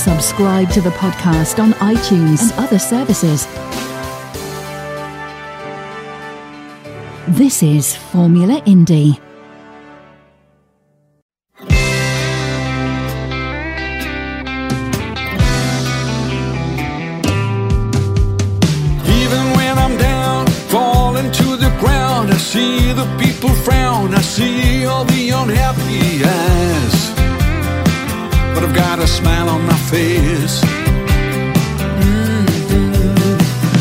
Subscribe to the podcast on iTunes and other services. This is Formula Indie. Even when I'm down, falling to the ground, I see the people frown. I see all the unhappy eyes. I've got a smile on my face. Mm-hmm.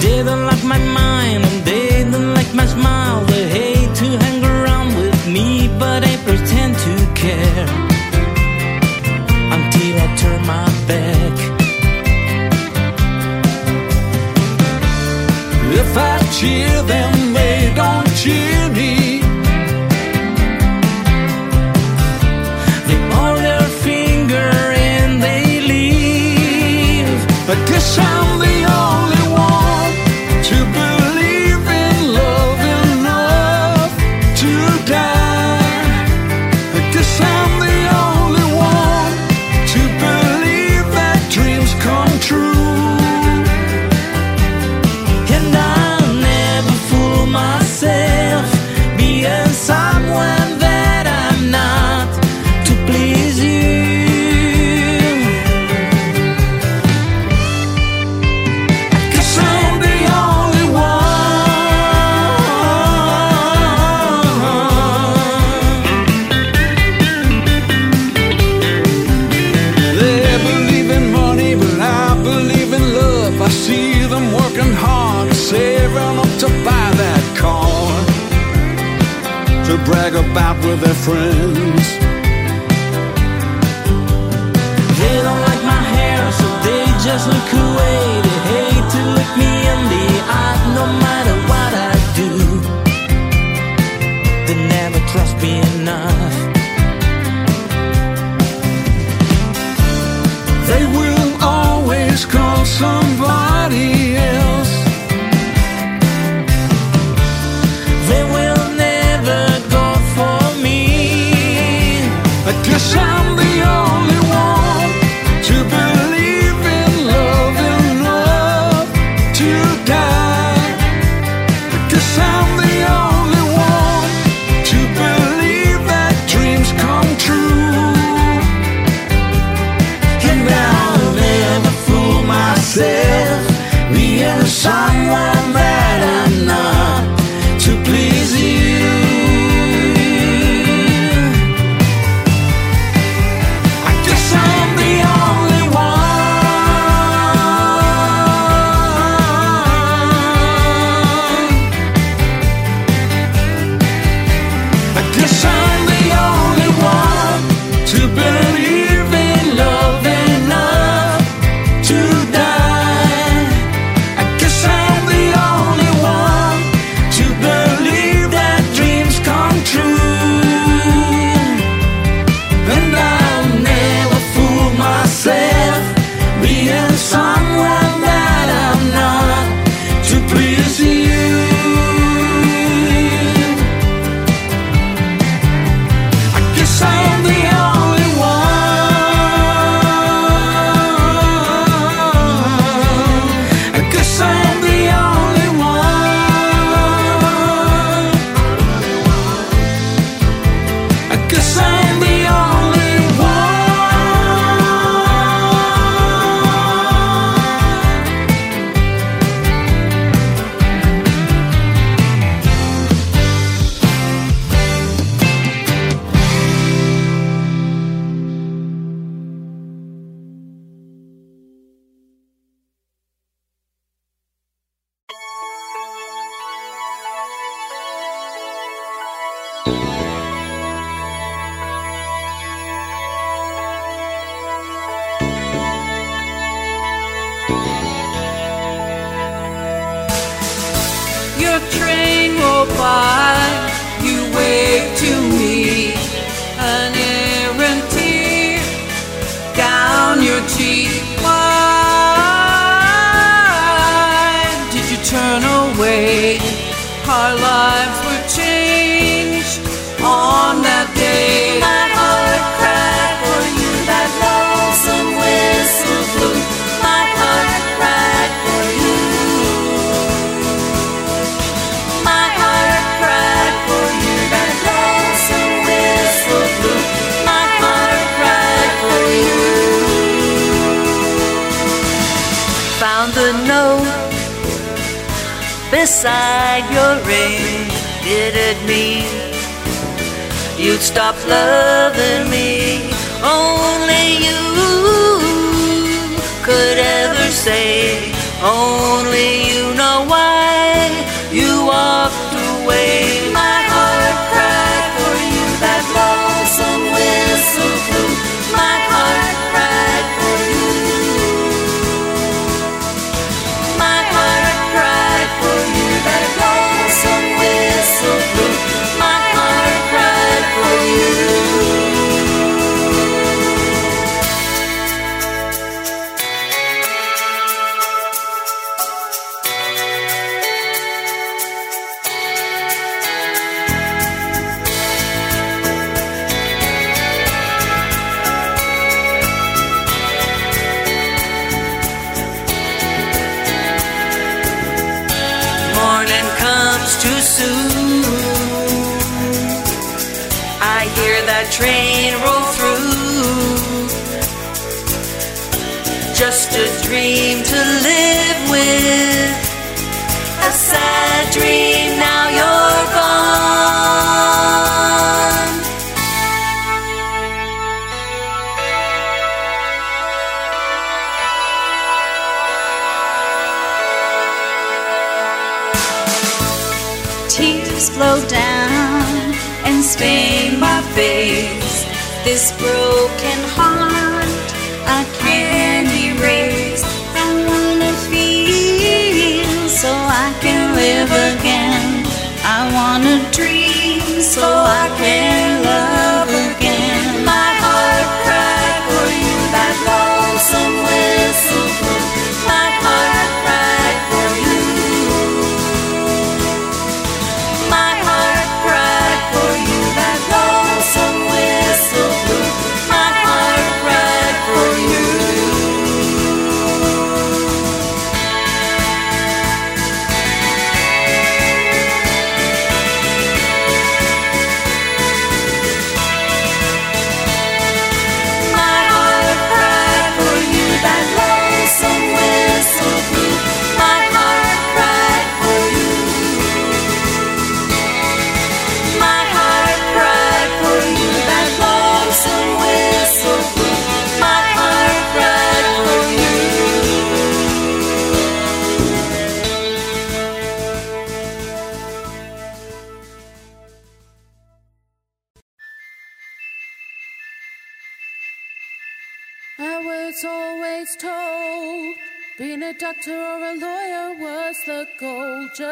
They don't like my mind and they don't like my smile. They hate to hang around with me, but I pretend to care until I turn my back. If I cheer them, they don't cheer me.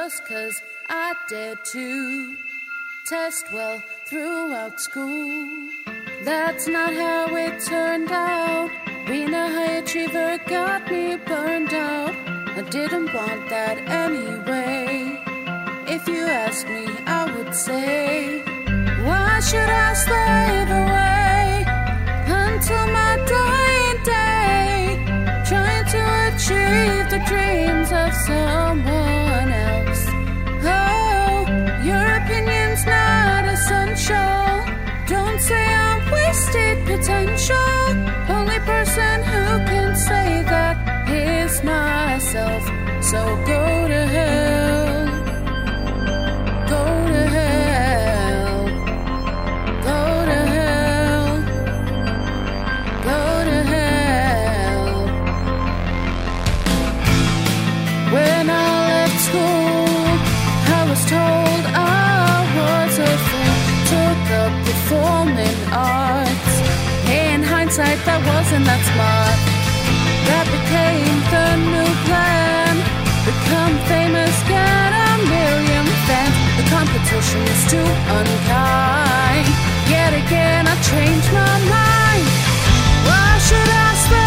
just 'cause I dared to test well throughout school. That's not how it turned out. Being a high achiever got me burned out. I didn't want that anyway. If you asked me, I would say, Why should I slave away until my dying day? Trying to achieve the dreams of someone else. person who can say that is myself. So go to hell. hindsight, that wasn't that smart. That became the new plan. Become famous, get a million fans. The competition is too unkind. Yet again, I changed my mind. Why should I stay?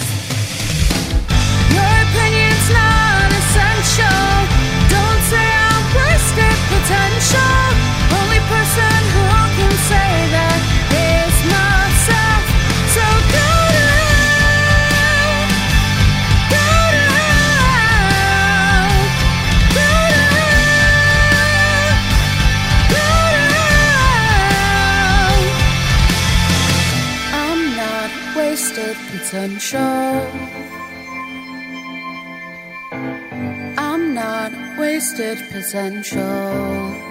potential. Only person who can say that is myself. So go go go go. I'm not wasted potential. wasted potential.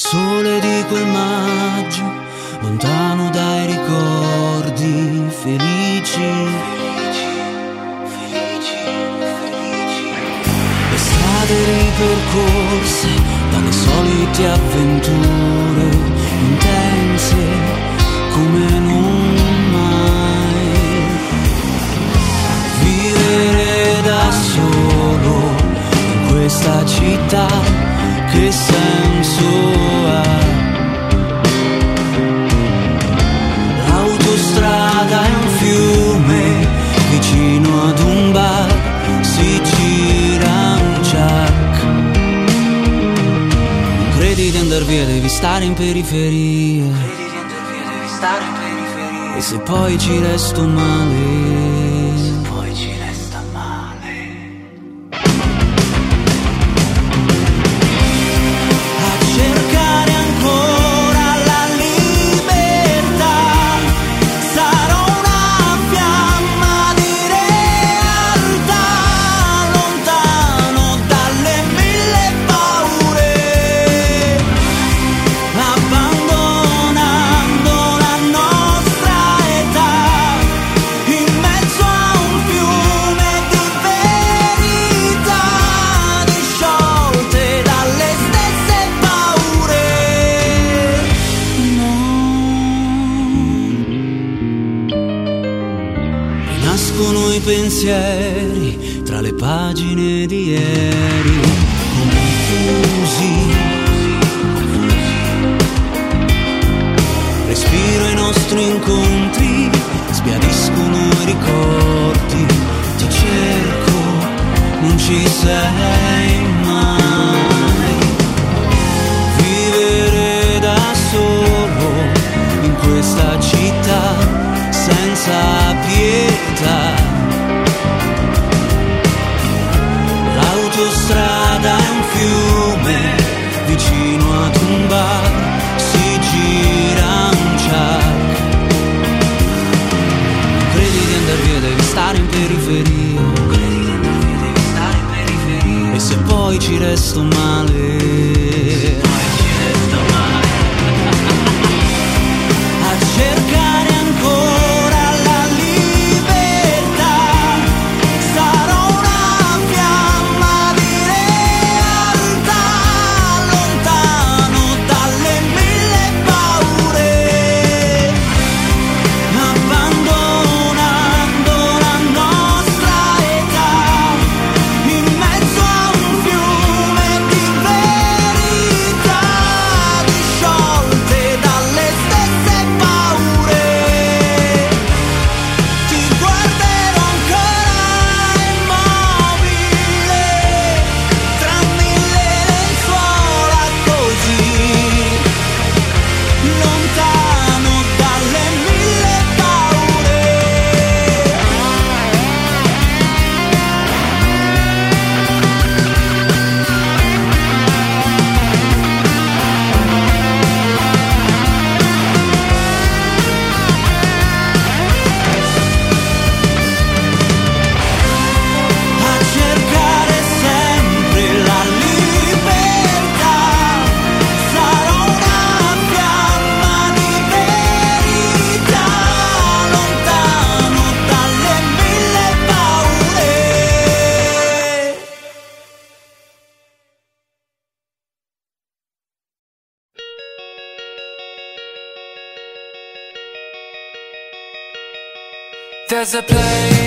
sole di quel maggio, lontano dai ricordi felici. Felici, felici, felici. Estate ripercorse dalle solite avventure intense come non mai. Vivere da solo in questa città che sei via devi stare in periferia. Vedi che andar via devi stare in periferia. E se poi ci resto male. side ci resto male. as a play.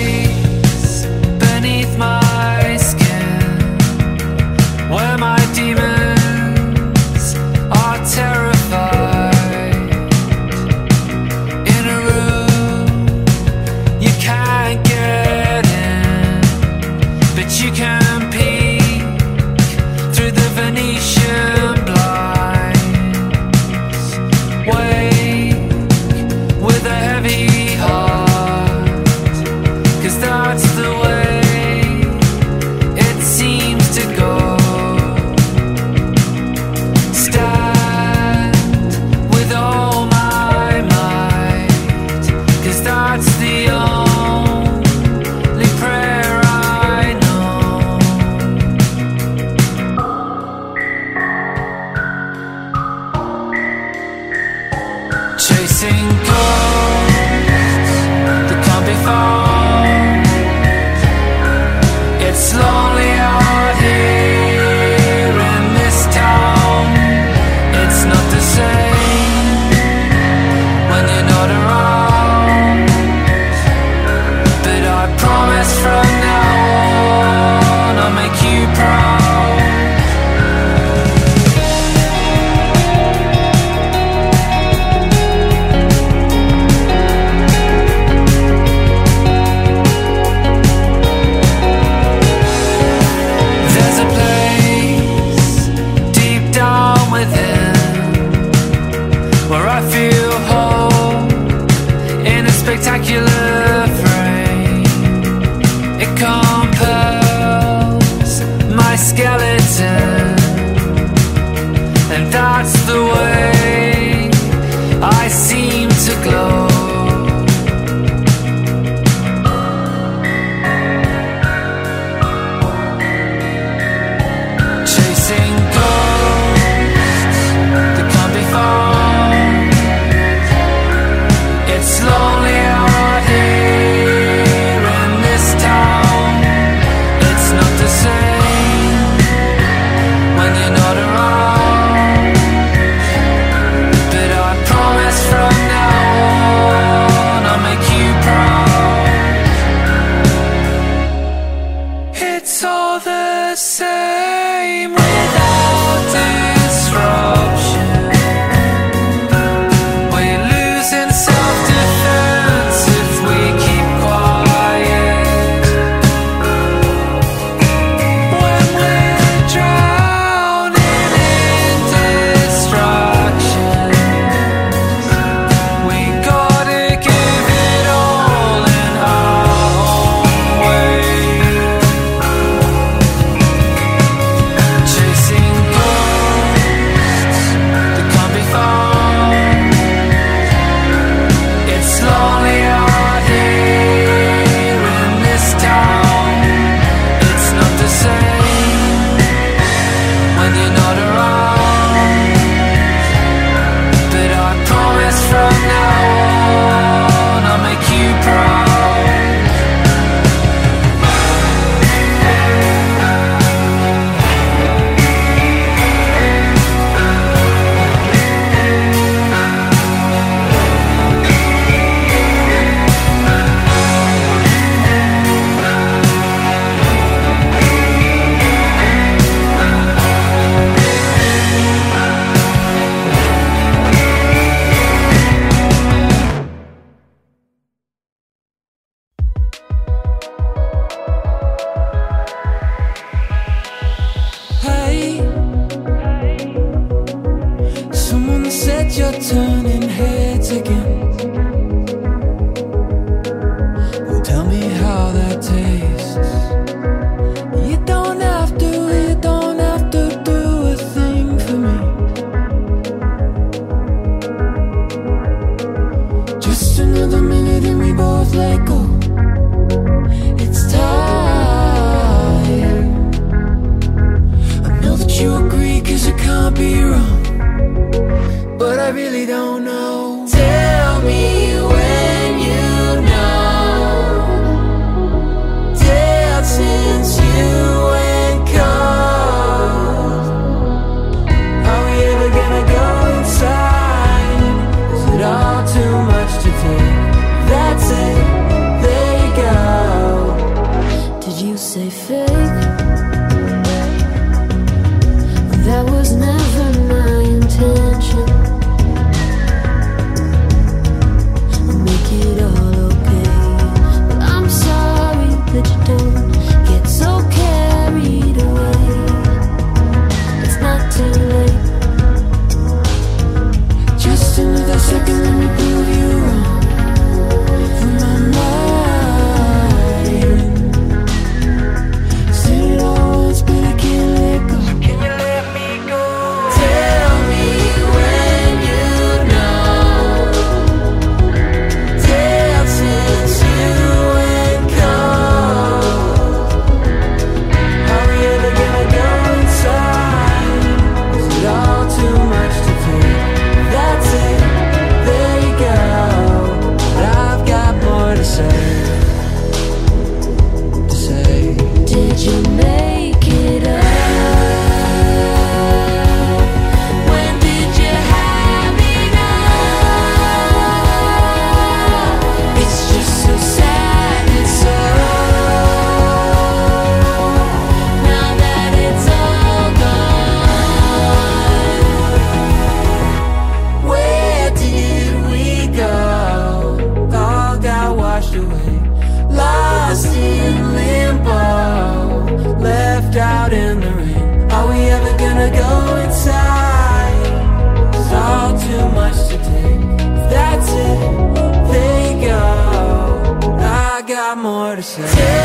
percent.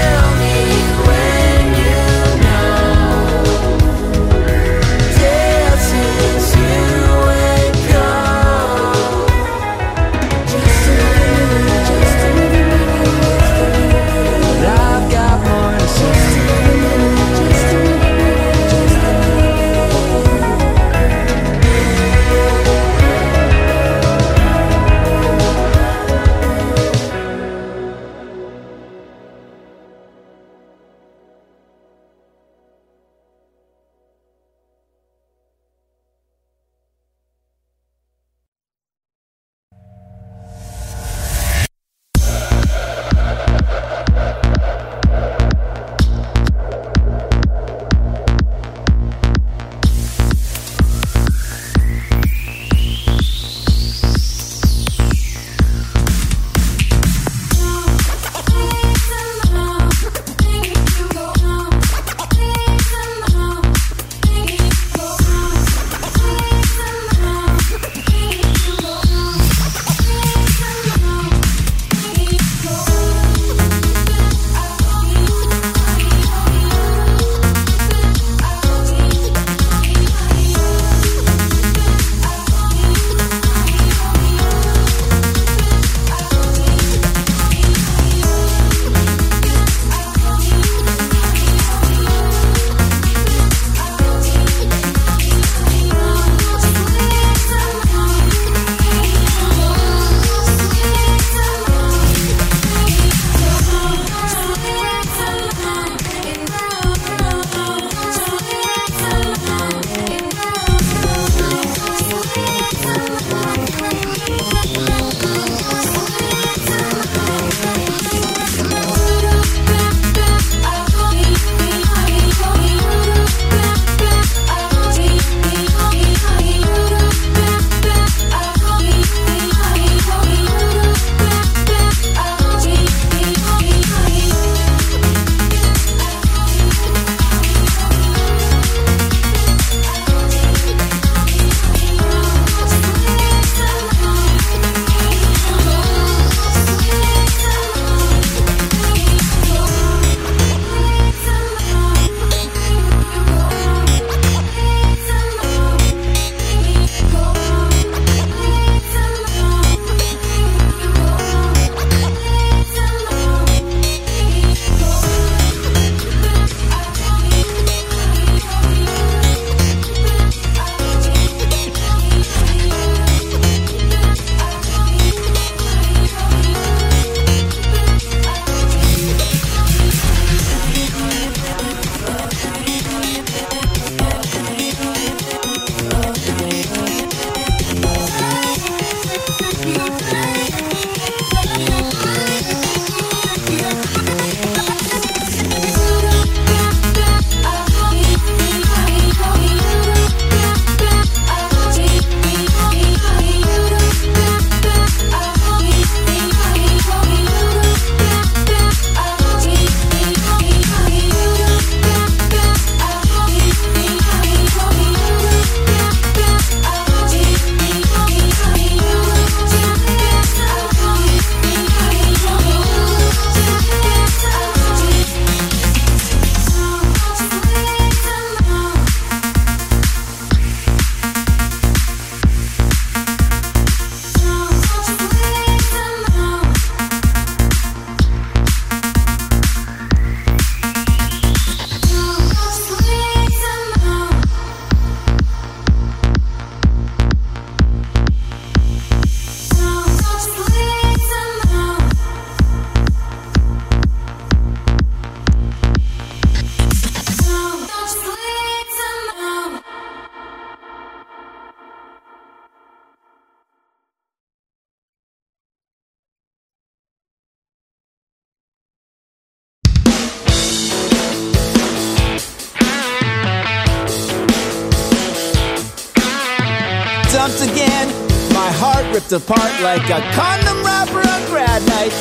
Ripped apart like a condom wrapper on grad night.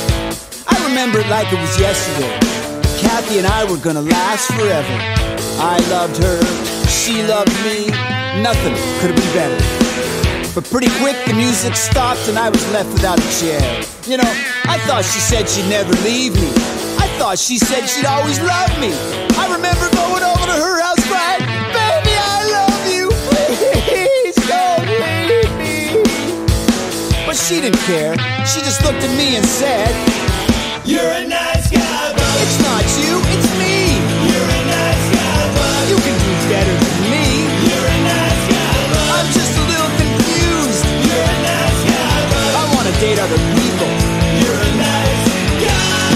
I remember it like it was yesterday. Kathy and I were gonna last forever. I loved her, she loved me. Nothing could have been better. But pretty quick the music stopped and I was left without a chair. You know, I thought she said she'd never leave me. I thought she said she'd always love me. I remember going over to her house crying, she didn't care. She just looked at me and said, You're a nice guy, but it's not you, it's me. You're a nice guy, but you can do better than me. You're a nice guy, but I'm just a little confused. You're a nice guy, but I want to date other people. You're a nice guy,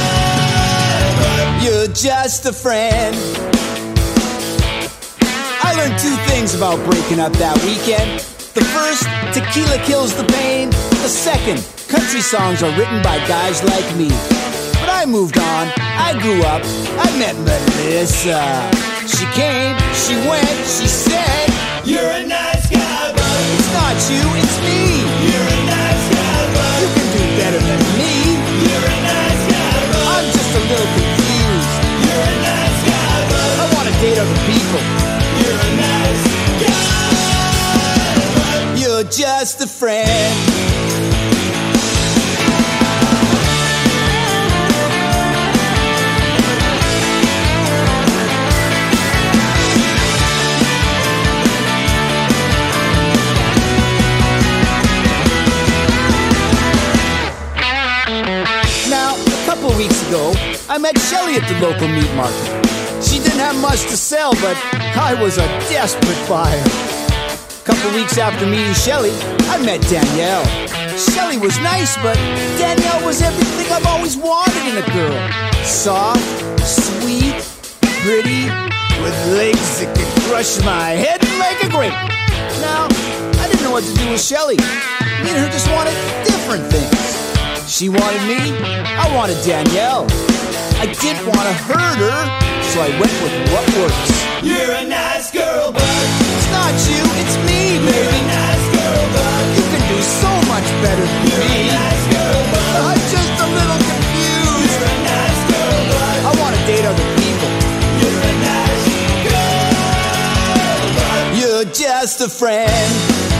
but you're just a friend. I learned two things about breaking up that weekend. The first, tequila kills the pain. The second, country songs are written by guys like me. But I moved on, I grew up, I met Melissa. She came, she went, she said, You're a nice guy, but it's not you, it's me. You're a nice guy, but you can do better than me. You're a nice guy, but I'm just a little confused. You're a nice guy, but I want to date other people. You're a nice guy, you're just a friend. Now, a couple weeks ago, I met Shelly at the local meat market. She didn't have much to sell, but I was a desperate buyer. Couple weeks after meeting Shelly, I met Danielle. Shelly was nice, but Danielle was everything I've always wanted in a girl. Soft, sweet, pretty, with legs that could crush my head like a grape. Now, I didn't know what to do with Shelly. Me and her just wanted different things. She wanted me, I wanted Danielle. I didn't want to hurt her, so I went with what works. You're a nice girl, but not you, it's me, baby. You're a nice girl, but you can do so much better than You're me. A nice girl, but I'm just a little confused. You're a nice girl, but I want to date other people. You're a nice girl, but you're just a friend.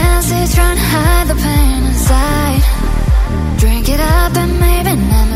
fancy trying to hide the pain inside. Drink it up and maybe not.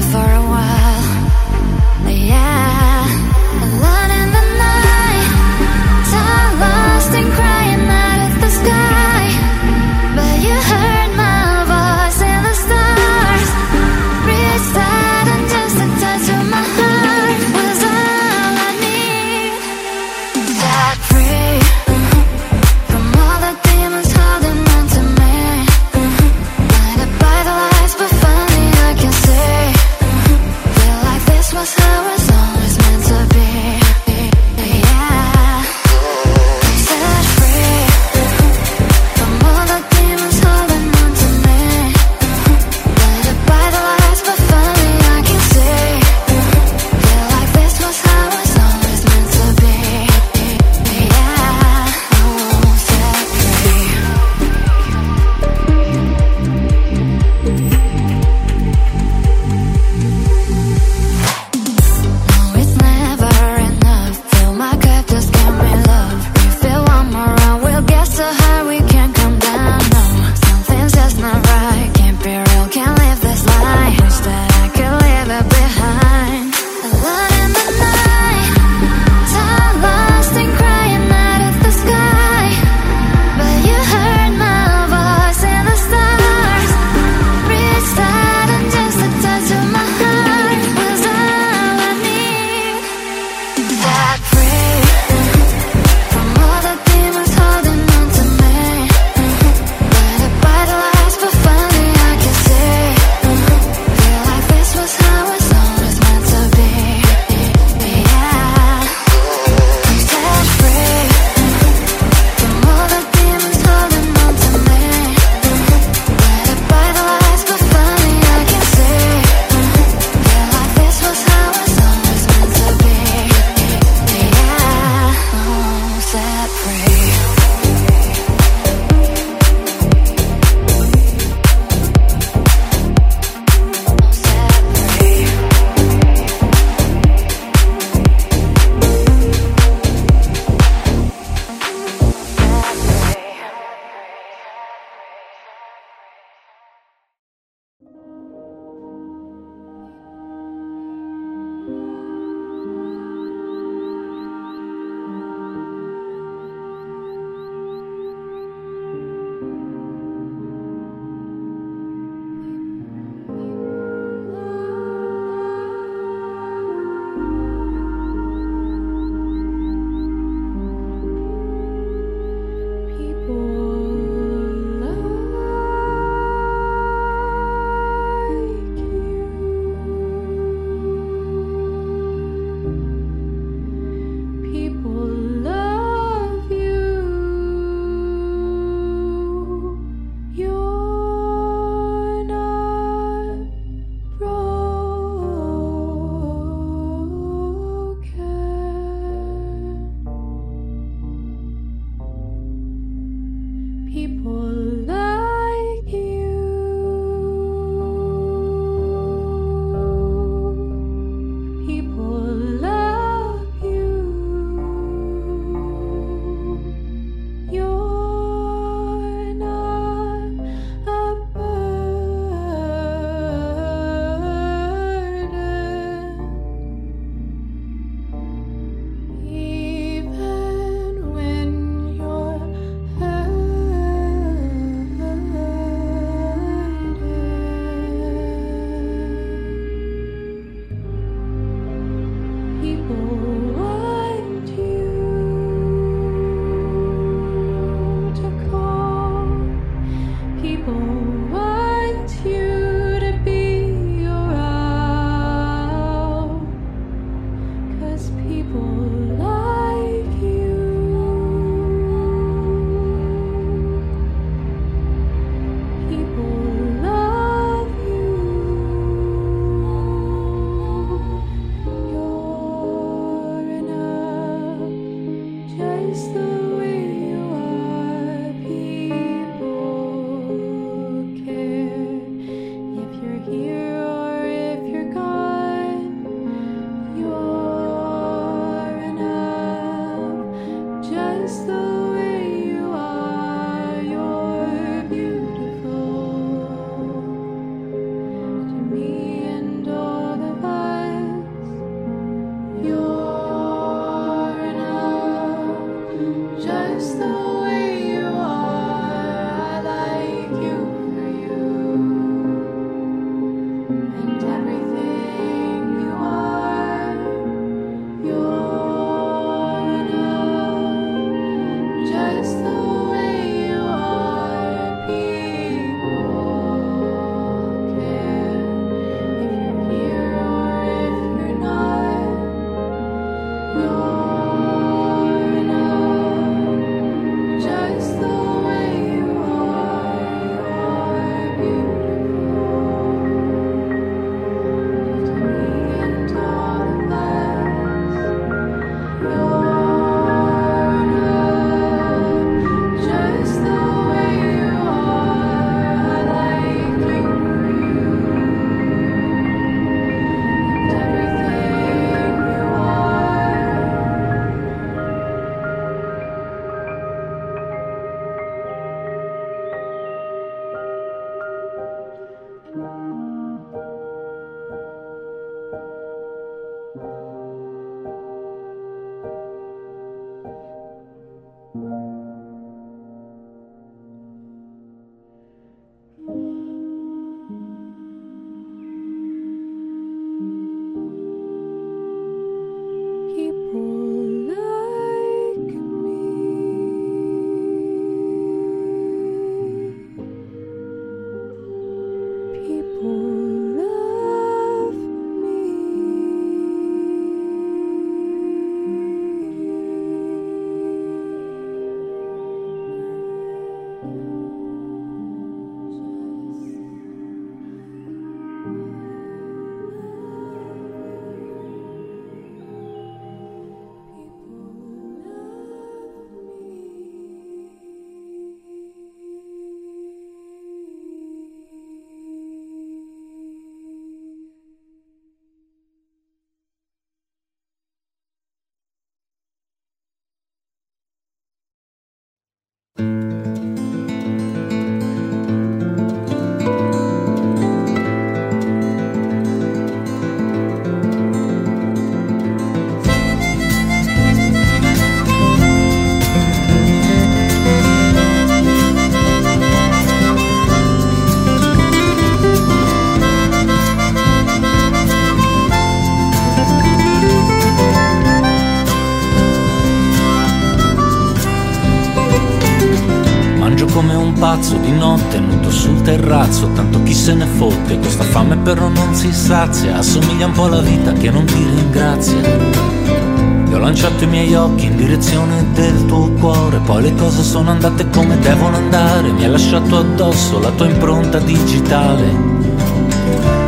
Notte nudo sul terrazzo Tanto chi se ne fotte, questa fame però non si sazia Assomiglia un po' alla vita che non ti ringrazia E ho lanciato i miei occhi in direzione del tuo cuore Poi le cose sono andate come devono andare Mi hai lasciato addosso la tua impronta digitale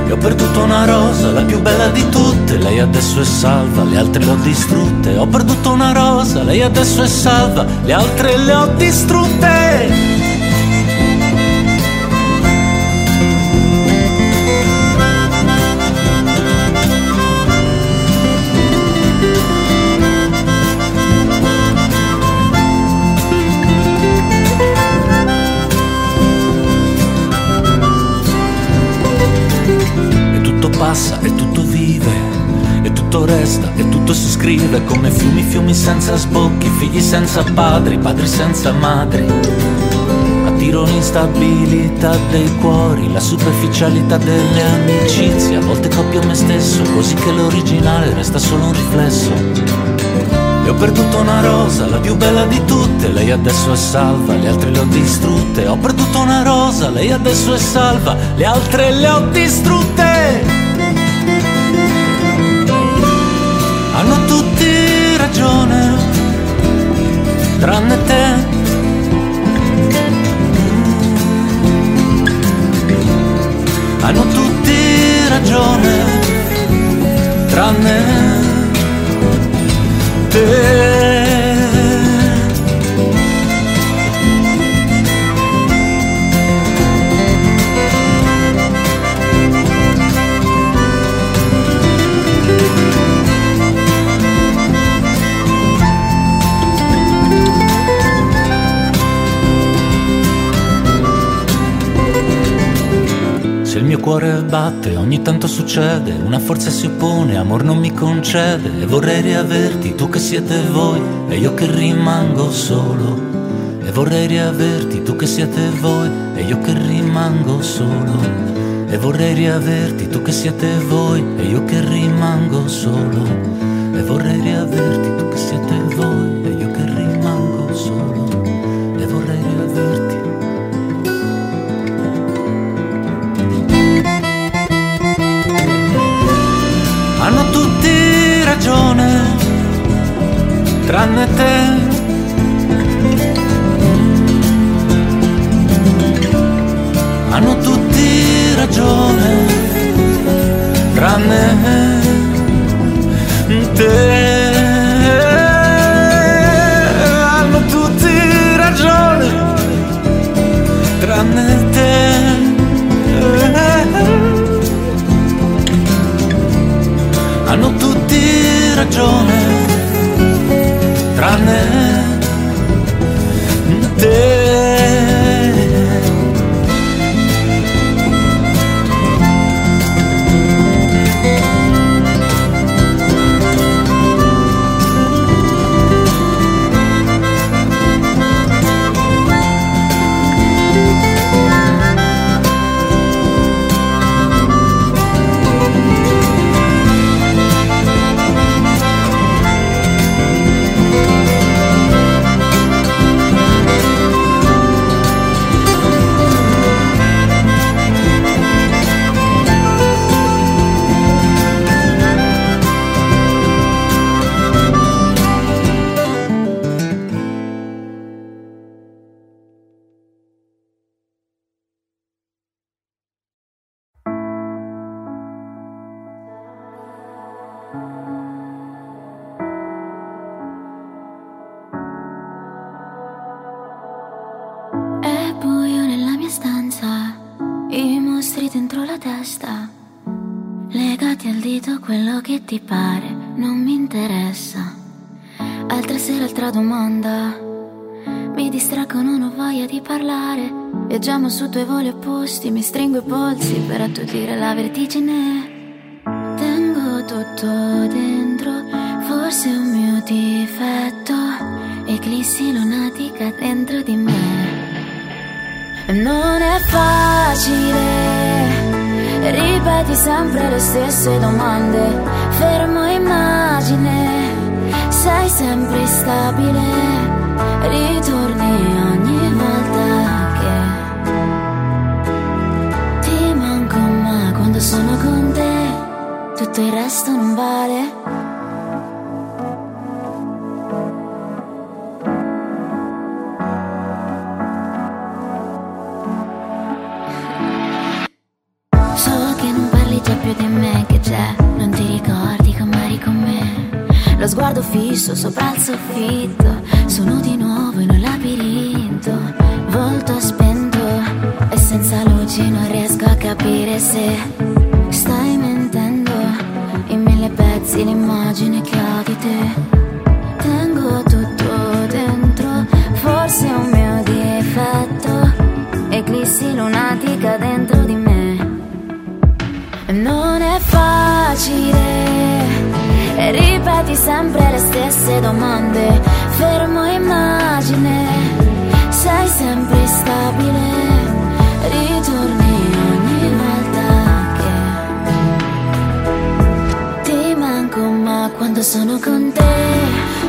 e ho perduto una rosa, la più bella di tutte, lei adesso è salva, le altre le ho distrutte. Ho perduto una rosa, lei adesso è salva, le altre le ho distrutte. Scrive come fiumi, fiumi senza sbocchi, figli senza padri, padri senza madri. Attiro l'instabilità dei cuori, la superficialità delle amicizie, a volte copio me stesso, così che l'originale resta solo un riflesso. E ho perduto una rosa, la più bella di tutte, lei adesso è salva, le altre le ho distrutte. Ho perduto una rosa, lei adesso è salva, le altre le ho distrutte. Tranne te. Hanno tutti ragione, tranne te. Cuore batte, ogni tanto succede, una forza si oppone, amor non mi concede e vorrei riaverti, tu che siete voi e io che rimango solo. E vorrei riaverti, tu che siete voi e io che rimango solo. E vorrei riaverti, tu che siete voi e io che rimango solo. E vorrei riaverti, tu che siete voi e io che rimango solo. E vorrei riaverti. Tutti ragione, tranne te. Hanno tutti ragione, tranne te. 찾아줘 quello che ti pare, non mi interessa. Altra sera, altra domanda. Mi distraggo, non ho voglia di parlare. Viaggiamo su due voli opposti, mi stringo i polsi per attutire la vertigine. Tengo tutto dentro, forse è un mio difetto. Eclissi lunatica dentro di me. Non è facile, Ripeti sempre le stesse domande, fermo immagine, sei sempre stabile, ritorni ogni volta che ti manco ma quando sono con te tutto il resto non vale. Che c'è, non ti ricordi come eri con me. Lo sguardo fisso sopra il soffitto, sono di nuovo in un labirinto, volto spento e senza luci non riesco a capire se stai mentendo. In mille pezzi l'immagine che ho di te. Tengo tutto dentro, forse è un mio difetto, eclissi lunatica dentro di me. Non è e ripeti sempre le stesse domande, fermo immagine, sei sempre stabile, ritorni ogni volta che ti manco, ma quando sono con te,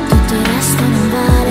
tutto il resto non vale.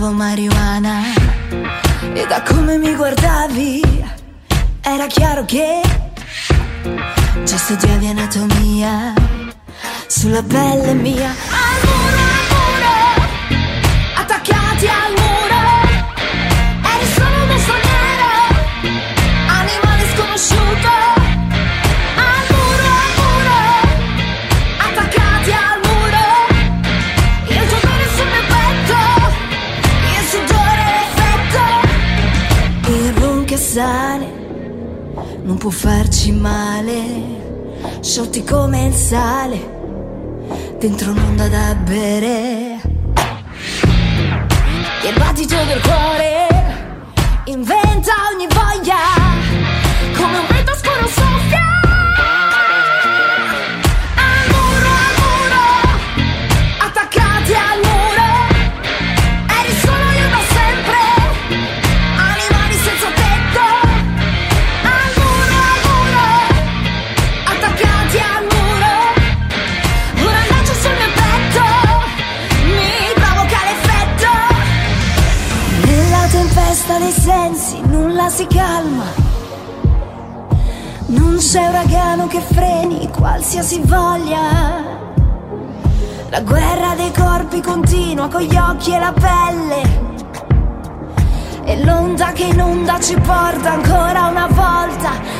Fumavo marijuana, e da come mi guardavi, era chiaro che già studiavi anatomia, sulla pelle mia. Al muro, al muro, attaccati al muro, eri solo uno straniero animale sconosciuto può farci male, sciolti come il sale dentro un'onda da bere. Il battito del cuore inventa ogni voglia come un vento scuro soffia. Si calma. Non c'è uragano che freni qualsiasi voglia. La guerra dei corpi continua con gli occhi e la pelle. E l'onda che inonda ci porta ancora una volta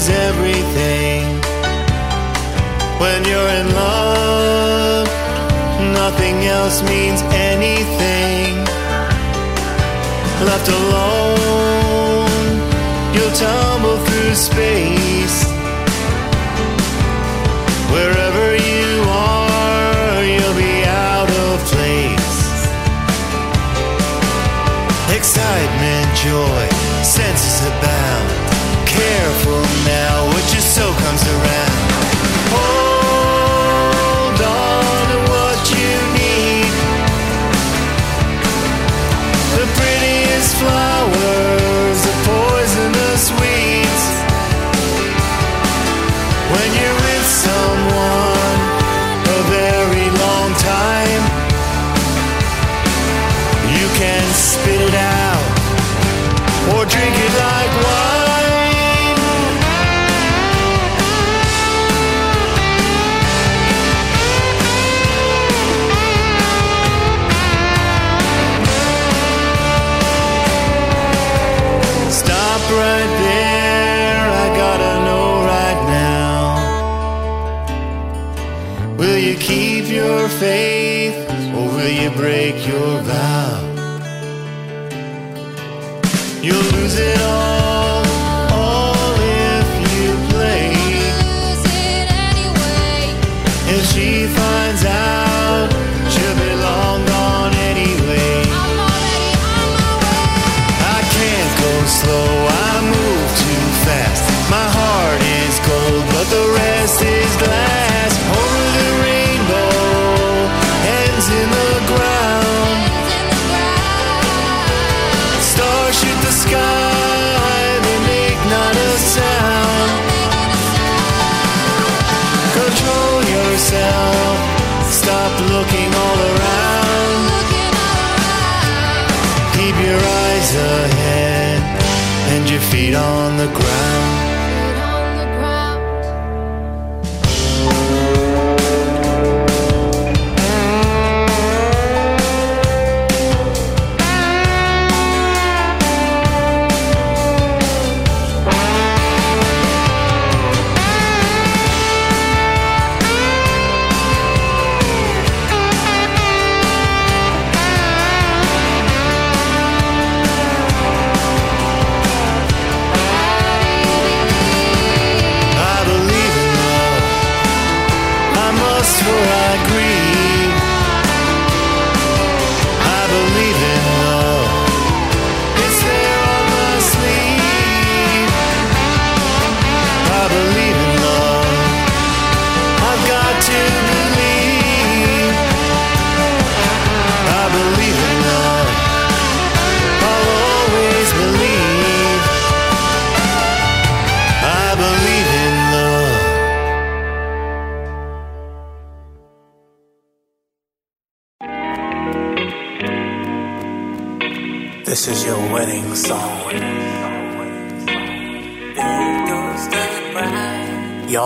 is everything. When you're in love, nothing else means anything. Left alone, you'll tumble through space. Wherever you are, you'll be out of place. Excitement, joy, senses about. faith, or will you break your vow?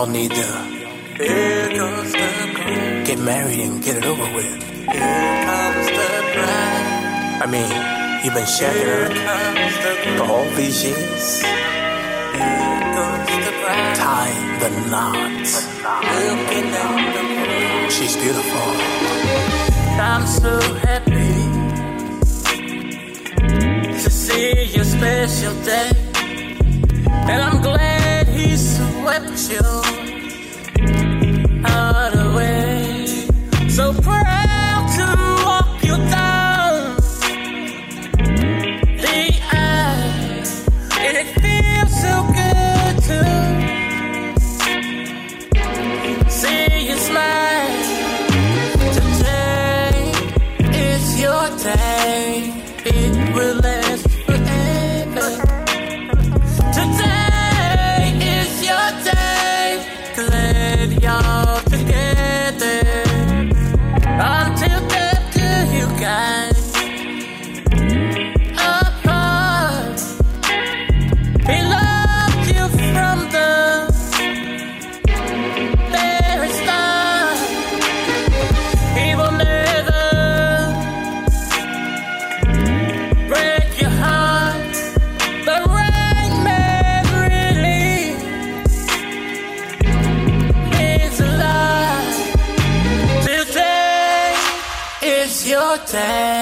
all need to get married and get it over with. I mean, you've been shagging her for all these years. Tie the knot. She's beautiful. I'm so happy to see your special day, and I'm glad peace with you out of way. So pray. say.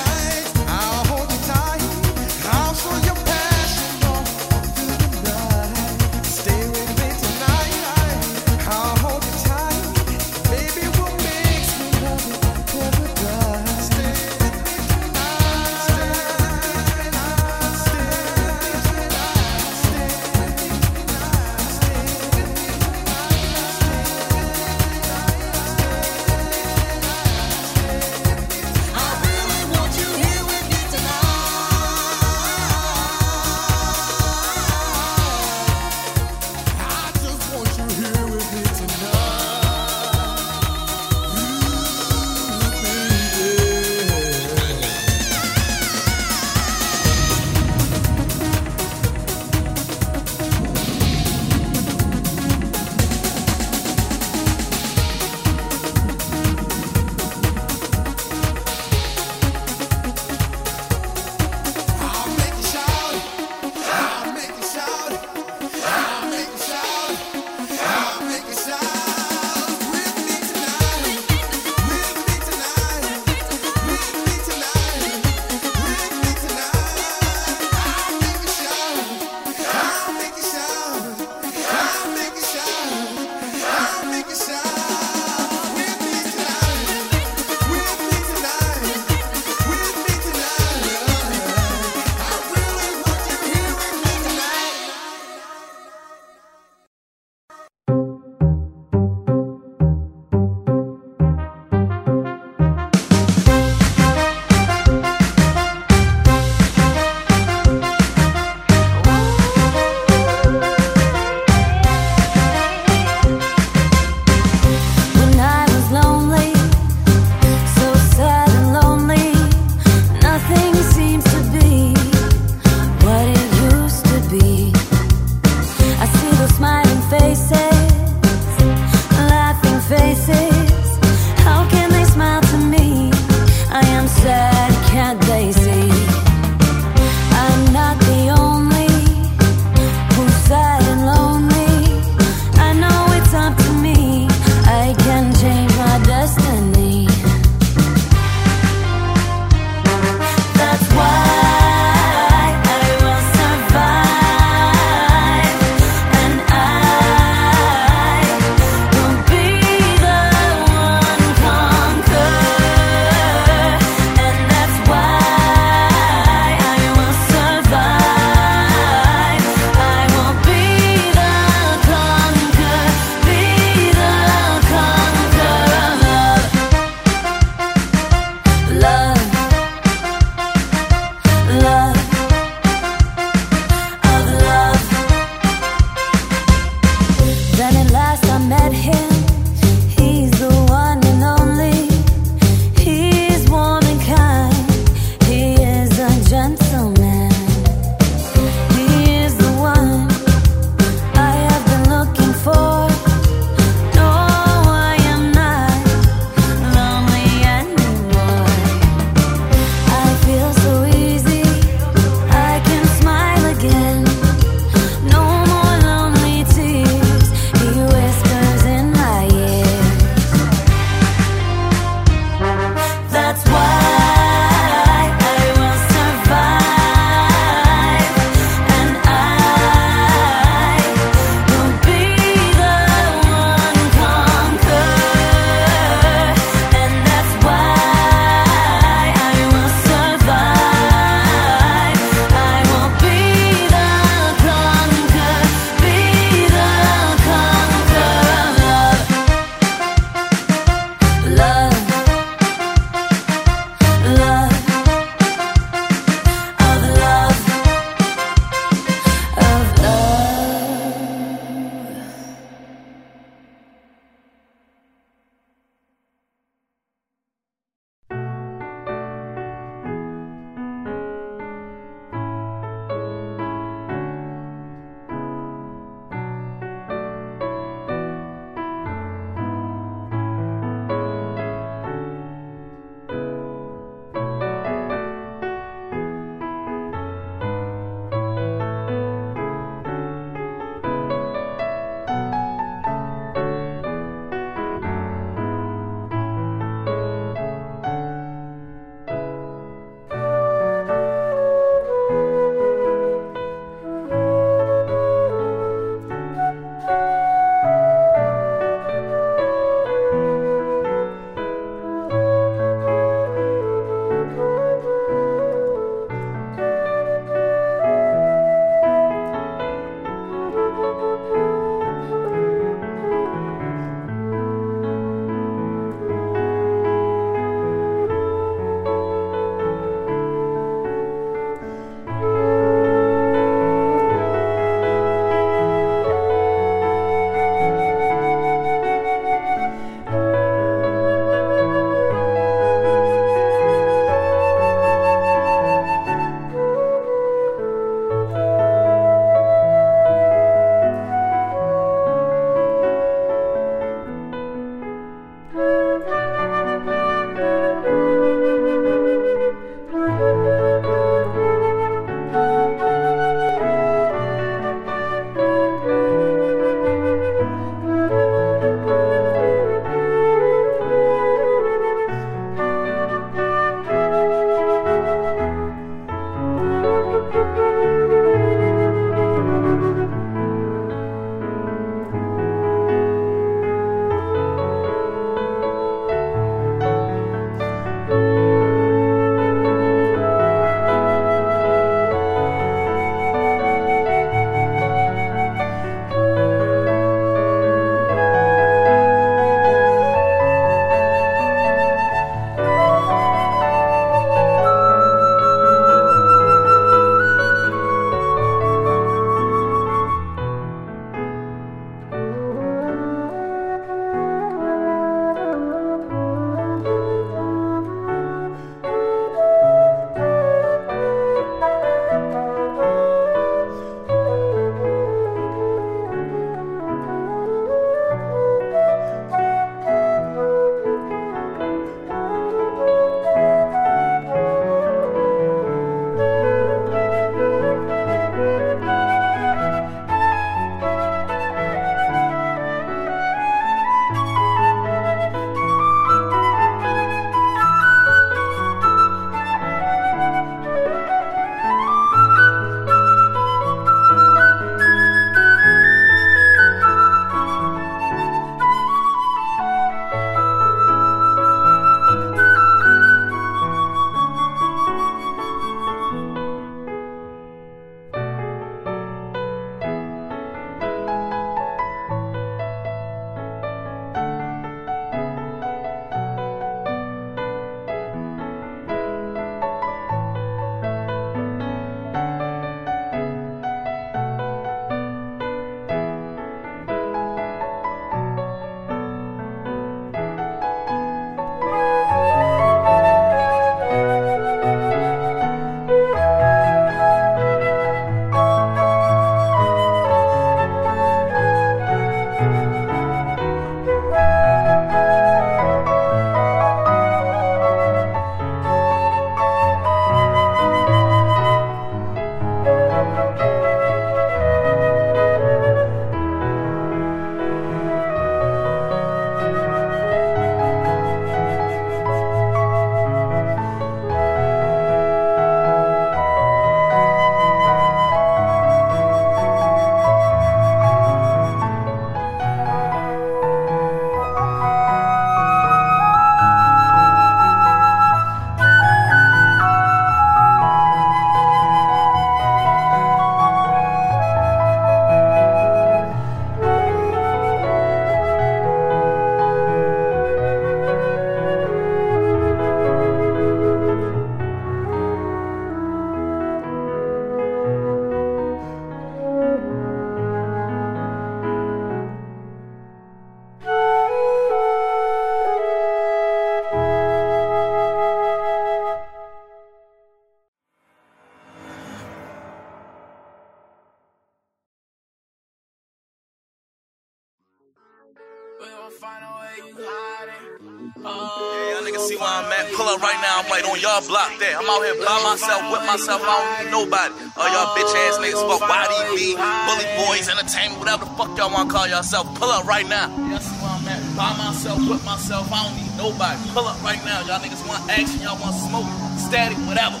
On y'all block that. I'm out here by myself, with myself. I don't need nobody. All y'all bitch ass niggas fuck YDB, Bully Boys, Entertainment, whatever the fuck y'all wanna call yourself. Pull up right now. Y'all where I'm at. By myself, with myself. I don't need nobody. Pull up right now. Y'all niggas want action. Y'all want smoke, static, whatever.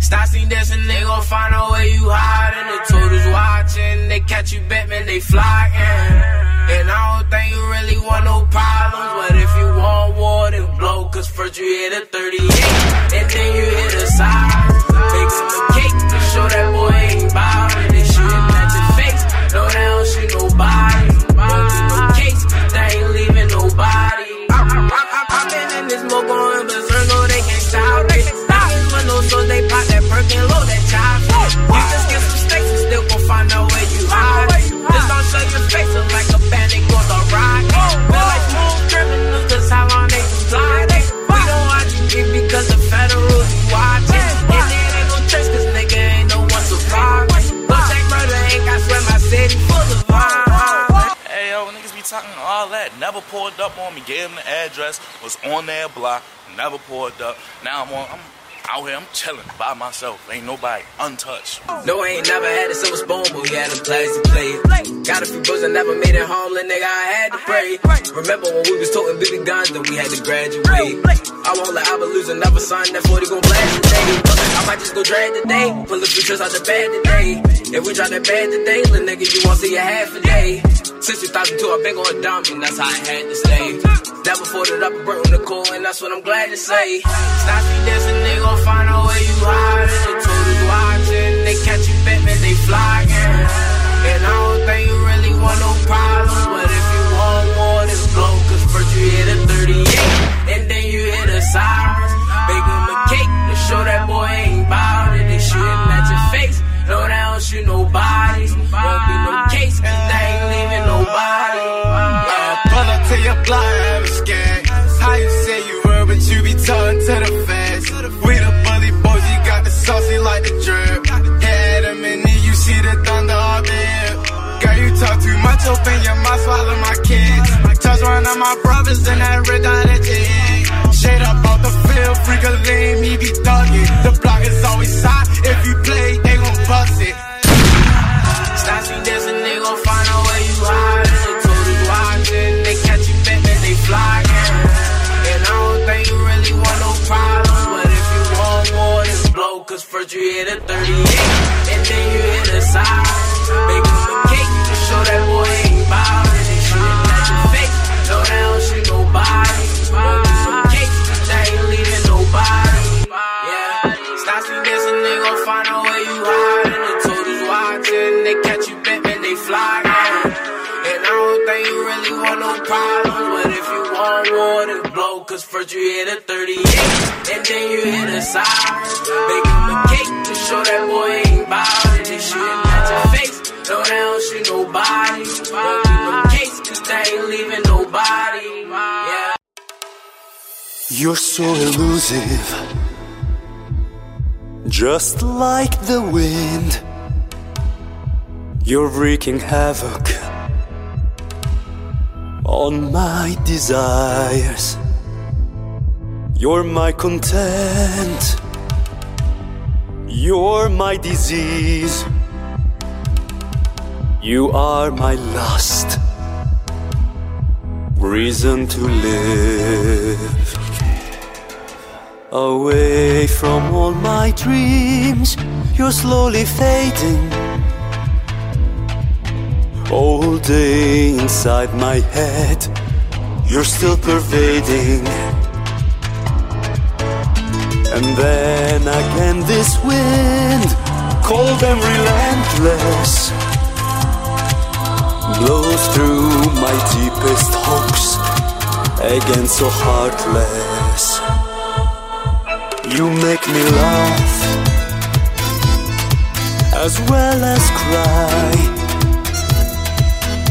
Stop Stassi dancing, they gon' find out where you hide. hiding. The totals watching, they catch you, Batman, they flying. And I don't think you really want no problems. But if you want. Cause first you hit a 38, and then you hit a side. Make a cake show that boy ain't bowing. They shooting at your face. No, they don't shoot nobody. Won't be no case, they ain't leaving nobody. I've been in this going berserk, no, they can't stop it. With no soul, they pop that perk and Never pulled up on me. Gave them the address. Was on their block. Never pulled up. Now I'm on. I'm out here. I'm chilling by myself. Ain't nobody untouched. No, I ain't never had a silver spoon, but we had them plastic plates. Got a few bros that never made it home, little nigga, I had to pray. Remember when we was toting BB guns, then we had to graduate. I won't let Abba lose another son, that 40 gon' blast today. I might just go drag today, pull a few tricks out the bed today. If we drop that bad today, little nigga, you won't see a half a day. Since 2002, I've been going dumb, and that's how I had to stay. Never folded up a burnt on the cool, and that's what I'm glad to say. Stop me dancing, gon' find out where you hiding. The totals watching, they catch you, open your mouth, swallow my kids. Touch one of my brothers and that red dot at your head. Shade up off the field, freak a lame, he be thugging. The block is always hot, if you play, they gon' bust it. Stassi dancing, they gon' find out where you hiding. The totals watching, they catch you, Batman, they flying. And I don't think you really want no problems, but if you want more, then blow. Cause first you hit a 38, and then you hit a side. A cake show that boy ain't it. They shooting at your face, no, they don't shoot nobody. Won't no case, they ain't leaving nobody. Yeah, Stassi dancing, they gon' find out where you hiding. The totals watching, they catch you, Batman, they flying. And I don't think you really want no problems, but if you want war, then blow. Cause first you hit a 38, and then you hit a siren. Make him a cake to show that boy ain't bout You're so elusive, just like the wind. You're wreaking havoc on my desires. You're my content, you're my disease. You are my lust, reason to live. Away from all my dreams, you're slowly fading. All day inside my head, you're still pervading. And then again, this wind, cold and relentless, blows through my deepest hopes, again so heartless. You make me laugh as well as cry,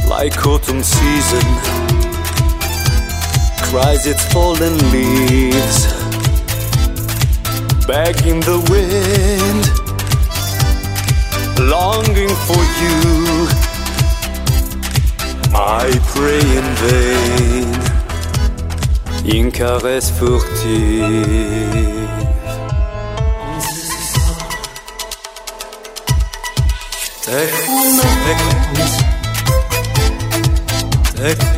like autumn season cries its fallen leaves, begging the wind, longing for you, I pray in vain. Une caresse furtive. Tek, tek.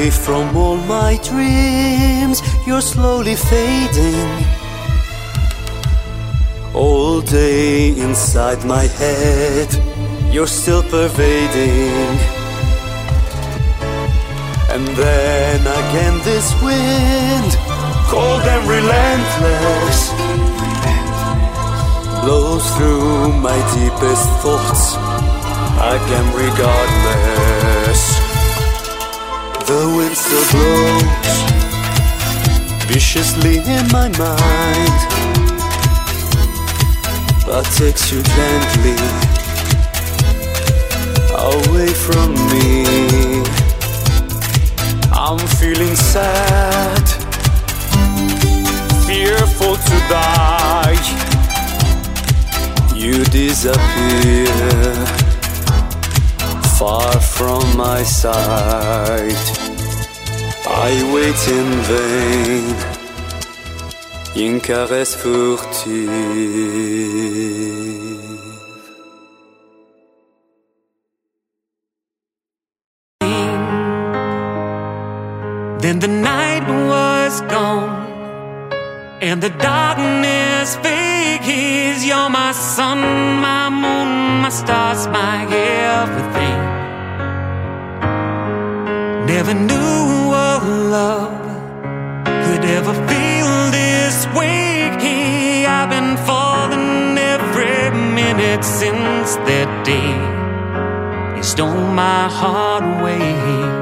Away from all my dreams, you're slowly fading. All day inside my head, you're still pervading. And then again, this wind, cold and relentless, blows through my deepest thoughts. Again, regardless. The wind still blows viciously in my mind, but takes you gently away from me. I'm feeling sad, fearful to die. You disappear far from my sight. I wait in vain, une caresse furtive. Then the night was gone, and the darkness figures. You're my sun, my moon, my stars, my everything. Never knew love could ever feel this way. I've been falling every minute since that day. You stole my heart away.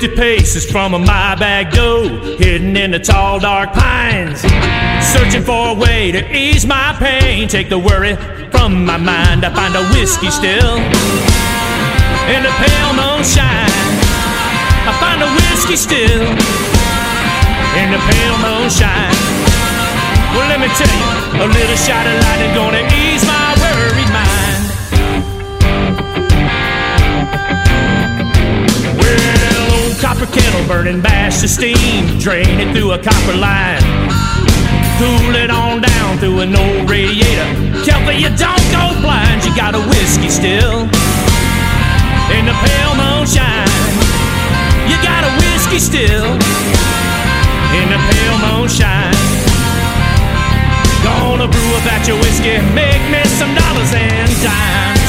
Fifty paces from a my back door, hidden in the tall dark pines. Searching for a way to ease my pain, take the worry from my mind. I find a whiskey still in the pale moonshine. I find a whiskey still in the pale moonshine. Well, let me tell you, a little shot of lightning gonna ease my copper kettle burning bash the steam, drain it through a copper line. Cool it on down through an old radiator. Careful you don't go blind, you got a whiskey still in the pale moonshine. You got a whiskey still in the pale moonshine. Gonna brew a batch of whiskey, make me some dollars and dimes.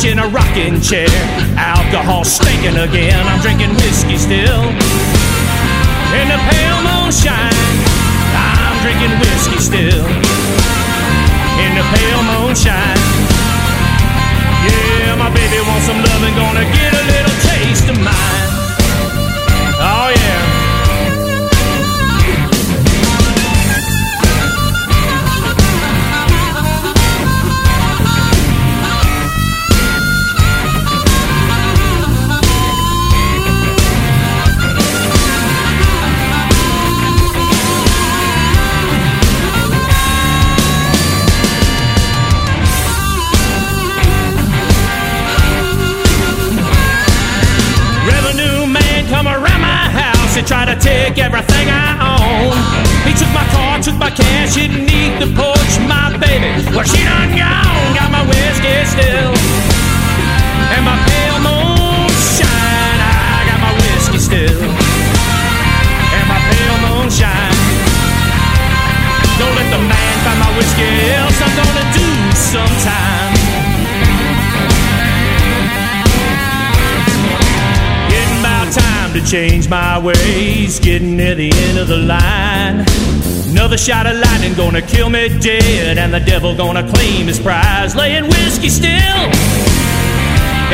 Porch in a rocking chair, alcohol stinking again. I'm drinking whiskey still in the pale moonshine. I'm drinking whiskey still in the pale moonshine. Yeah, my baby wants some loving, gonna get a little taste of mine. Hidden the porch. My baby, well she done gone, got my whiskey still, and my pale moonshine. I got my whiskey still, and my pale moonshine. Don't let the man find my whiskey, else I'm gonna do sometime. To change my ways. Getting near the end of the line. Another shot of lightning gonna kill me dead, and the devil gonna claim his prize. Laying whiskey still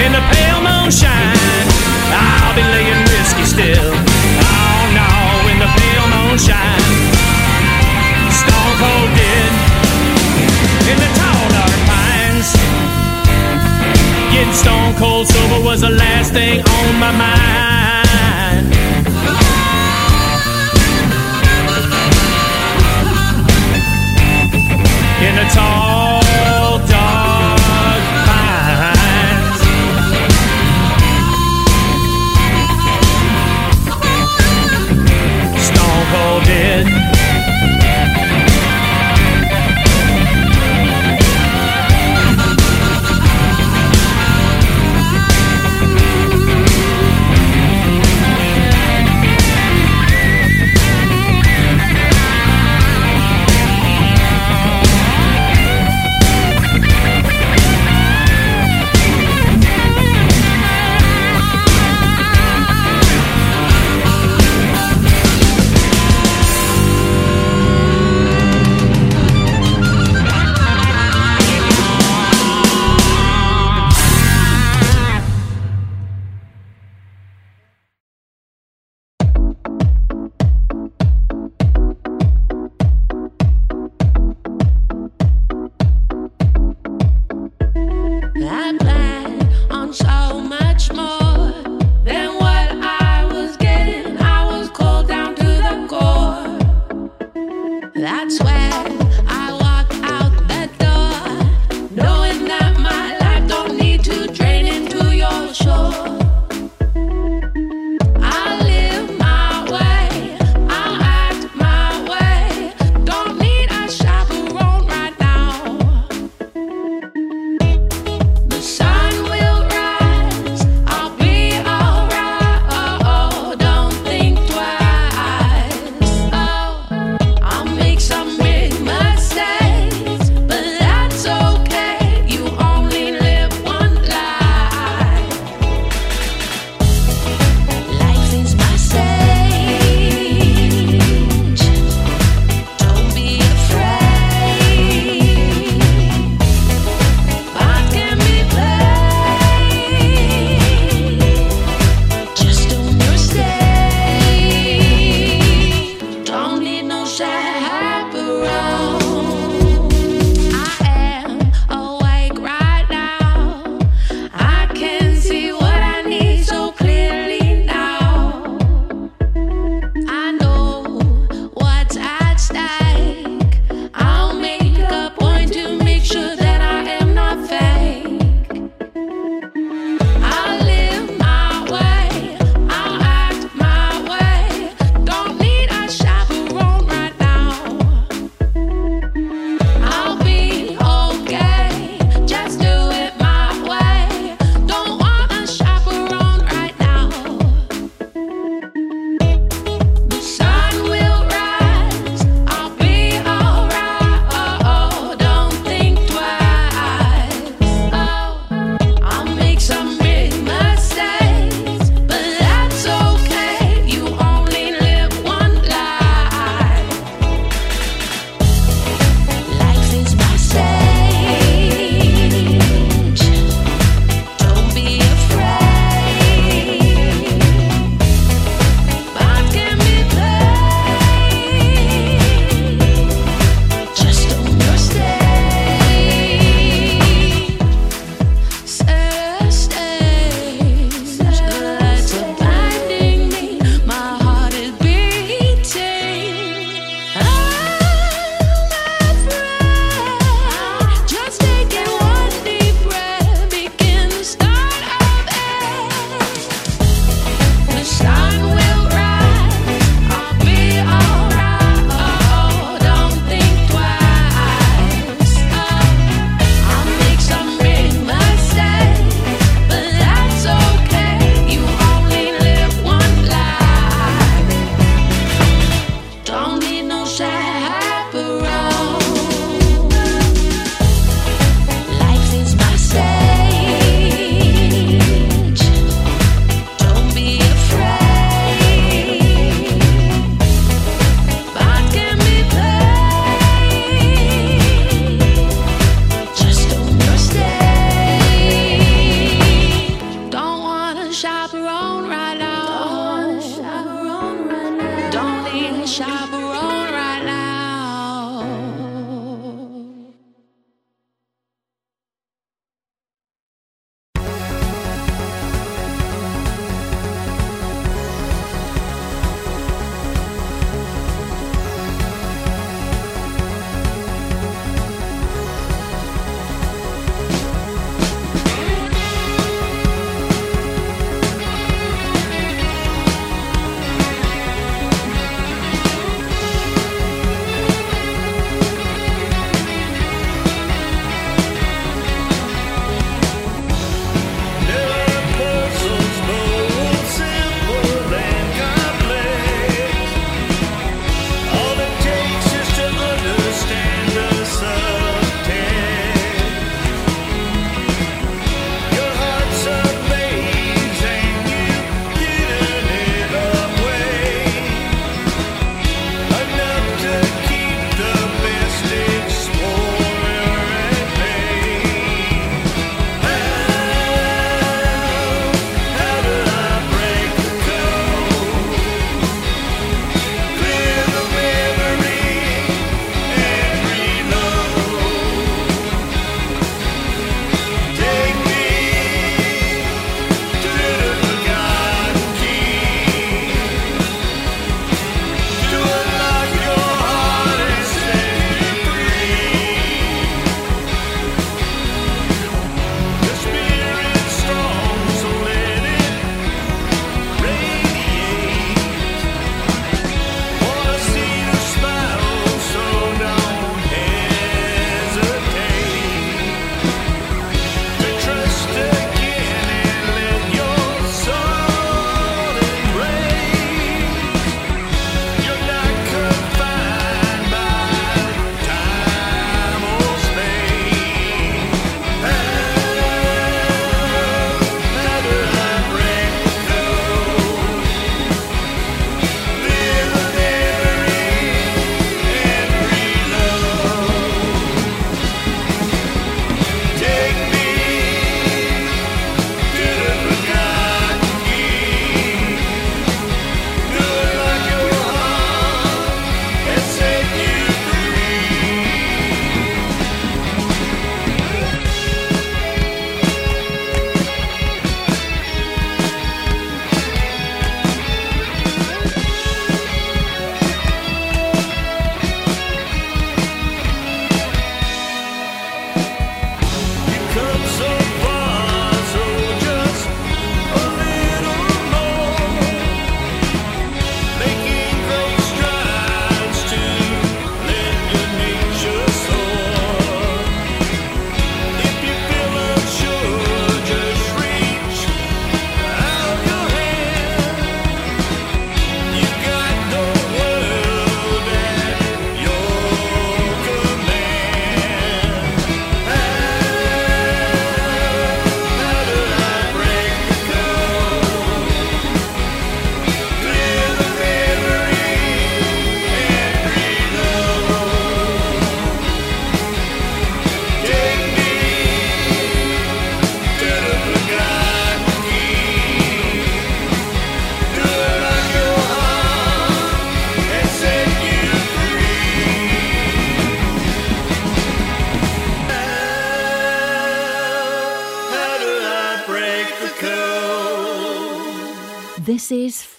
in the pale moonshine. I'll be laying whiskey still. Oh no, in the pale moonshine. Stone cold dead in the tall dark pines. Getting stone cold sober was the last thing on my mind. In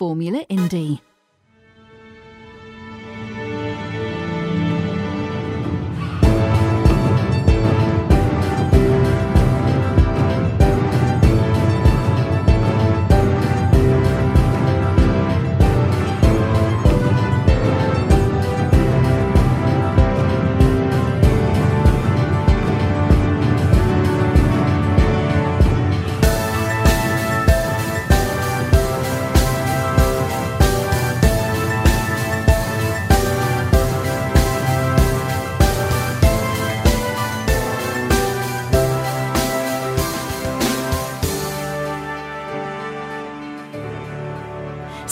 Formula Indie.